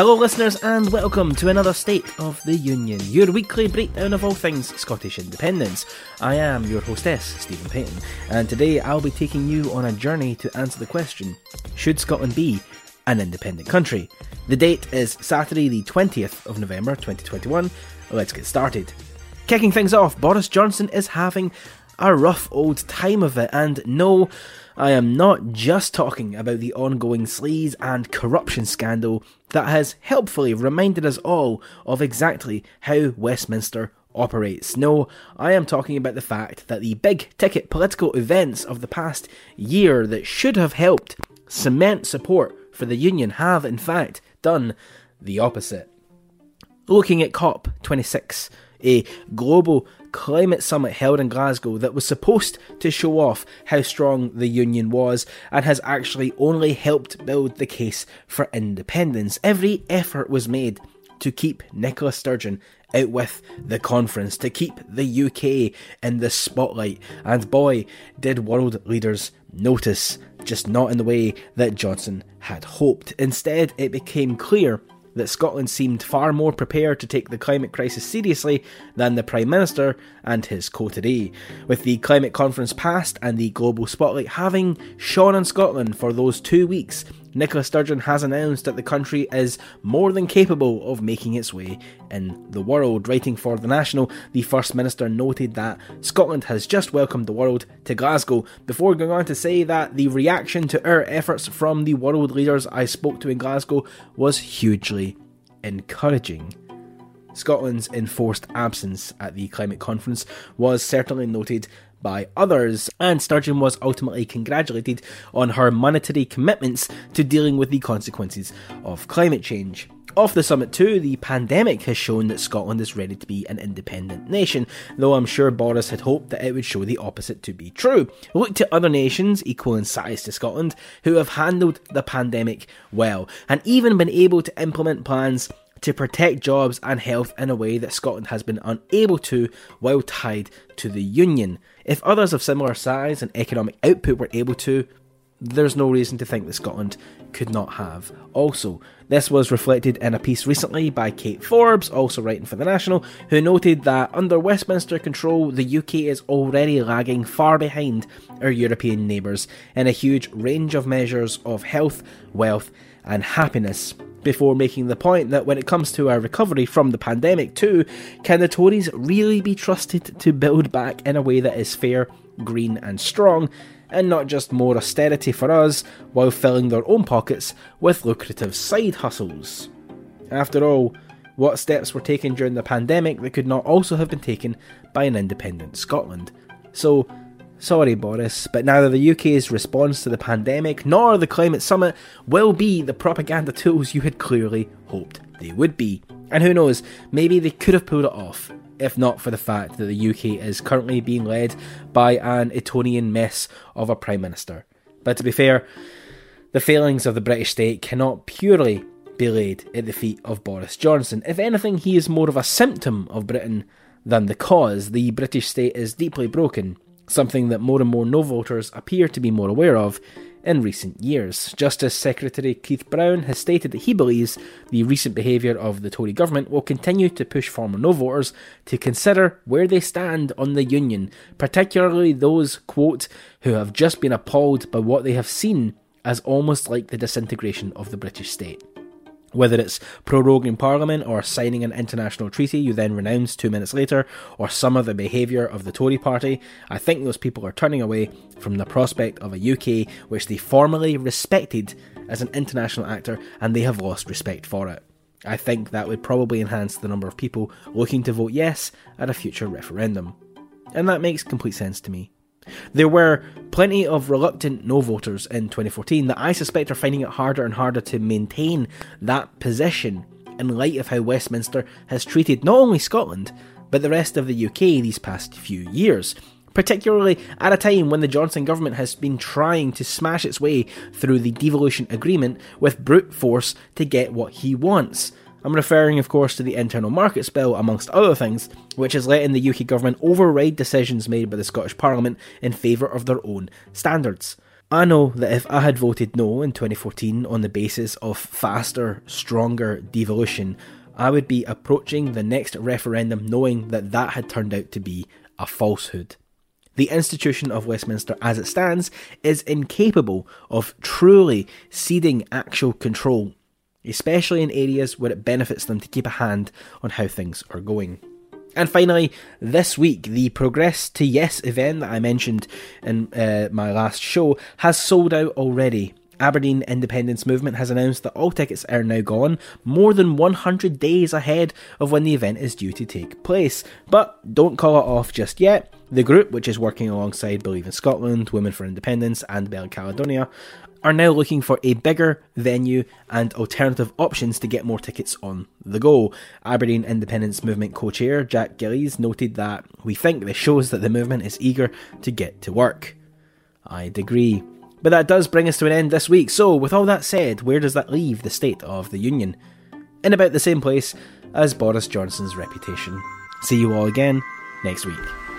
Hello, listeners, and welcome to another State of the Union, your weekly breakdown of all things Scottish independence. I am your hostess, Stephen Paton, and today I'll be taking you on a journey to answer the question Should Scotland be an independent country? The date is Saturday, the 20th of November 2021. Let's get started. Kicking things off, Boris Johnson is having a rough old time of it, and no, I am not just talking about the ongoing sleaze and corruption scandal that has helpfully reminded us all of exactly how Westminster operates. No, I am talking about the fact that the big ticket political events of the past year that should have helped cement support for the Union have, in fact, done the opposite. Looking at COP26, a global climate summit held in Glasgow that was supposed to show off how strong the Union was and has actually only helped build the case for independence. Every effort was made to keep Nicola Sturgeon out with the conference, to keep the UK in the spotlight, and boy, did world leaders notice, just not in the way that Johnson had hoped. Instead, it became clear that Scotland seemed far more prepared to take the climate crisis seriously than the Prime Minister and his coterie. With the climate conference past and the global spotlight having shone on Scotland for those two weeks, Nicola Sturgeon has announced that the country is more than capable of making its way in the world. Writing for The National, the First Minister noted that Scotland has just welcomed the world to Glasgow, before going on to say that the reaction to our efforts from the world leaders I spoke to in Glasgow was hugely encouraging. Scotland's enforced absence at the climate conference was certainly noted by others, and Sturgeon was ultimately congratulated on her monetary commitments to dealing with the consequences of climate change. Off the summit too, the pandemic has shown that Scotland is ready to be an independent nation, though I'm sure Boris had hoped that it would show the opposite to be true. Look to other nations equal in size to Scotland who have handled the pandemic well, and even been able to implement plans to protect jobs and health in a way that Scotland has been unable to while tied to the Union. If others of similar size and economic output were able to, there's no reason to think that Scotland could not have. Also, this was reflected in a piece recently by Kate Forbes, also writing for The National, who noted that under Westminster control, the UK is already lagging far behind our European neighbours in a huge range of measures of health, wealth, and happiness before making the point that when it comes to our recovery from the pandemic too, can the Tories really be trusted to build back in a way that is fair, green, and strong, and not just more austerity for us while filling their own pockets with lucrative side hustles? After all, what steps were taken during the pandemic that could not also have been taken by an independent Scotland? So, Sorry, Boris, but neither the UK's response to the pandemic nor the climate summit will be the propaganda tools you had clearly hoped they would be. And who knows, maybe they could have pulled it off, if not for the fact that the UK is currently being led by an Etonian mess of a Prime Minister. But to be fair, the failings of the British state cannot purely be laid at the feet of Boris Johnson. If anything, he is more of a symptom of Britain than the cause. The British state is deeply broken something that more and more no voters appear to be more aware of in recent years. Justice Secretary Keith Brown has stated that he believes the recent behaviour of the Tory government will continue to push former no voters to consider where they stand on the Union, particularly those, quote, who have just been appalled by what they have seen as almost like the disintegration of the British state. Whether it's proroguing Parliament or signing an international treaty you then renounce two minutes later, or some of the behaviour of the Tory party, I think those people are turning away from the prospect of a UK which they formerly respected as an international actor and they have lost respect for it. I think that would probably enhance the number of people looking to vote yes at a future referendum. And that makes complete sense to me. There were plenty of reluctant no voters in 2014 that I suspect are finding it harder and harder to maintain that position in light of how Westminster has treated not only Scotland, but the rest of the UK these past few years. Particularly at a time when the Johnson government has been trying to smash its way through the devolution agreement with brute force to get what he wants. I'm referring, of course, to the Internal Markets Bill, amongst other things, which has letting the UK government override decisions made by the Scottish Parliament in favour of their own standards. I know that if I had voted no in 2014 on the basis of faster, stronger devolution, I would be approaching the next referendum knowing that that had turned out to be a falsehood. The institution of Westminster as it stands is incapable of truly ceding actual control, especially in areas where it benefits them to keep a hand on how things are going. And finally, this week, the Progress to Yes event that I mentioned in uh, my last show has sold out already. Aberdeen Independence Movement has announced that all tickets are now gone, more than 100 days ahead of when the event is due to take place. But don't call it off just yet. The group, which is working alongside Believe in Scotland, Women for Independence, and Bella Caledonia, are now looking for a bigger venue and alternative options to get more tickets on the go. Aberdeen Independence Movement co chair Jack Gillies noted that we think this shows that the movement is eager to get to work. I'd agree. But that does bring us to an end this week, so with all that said, where does that leave the State of the Union? In about the same place as Boris Johnson's reputation. See you all again next week.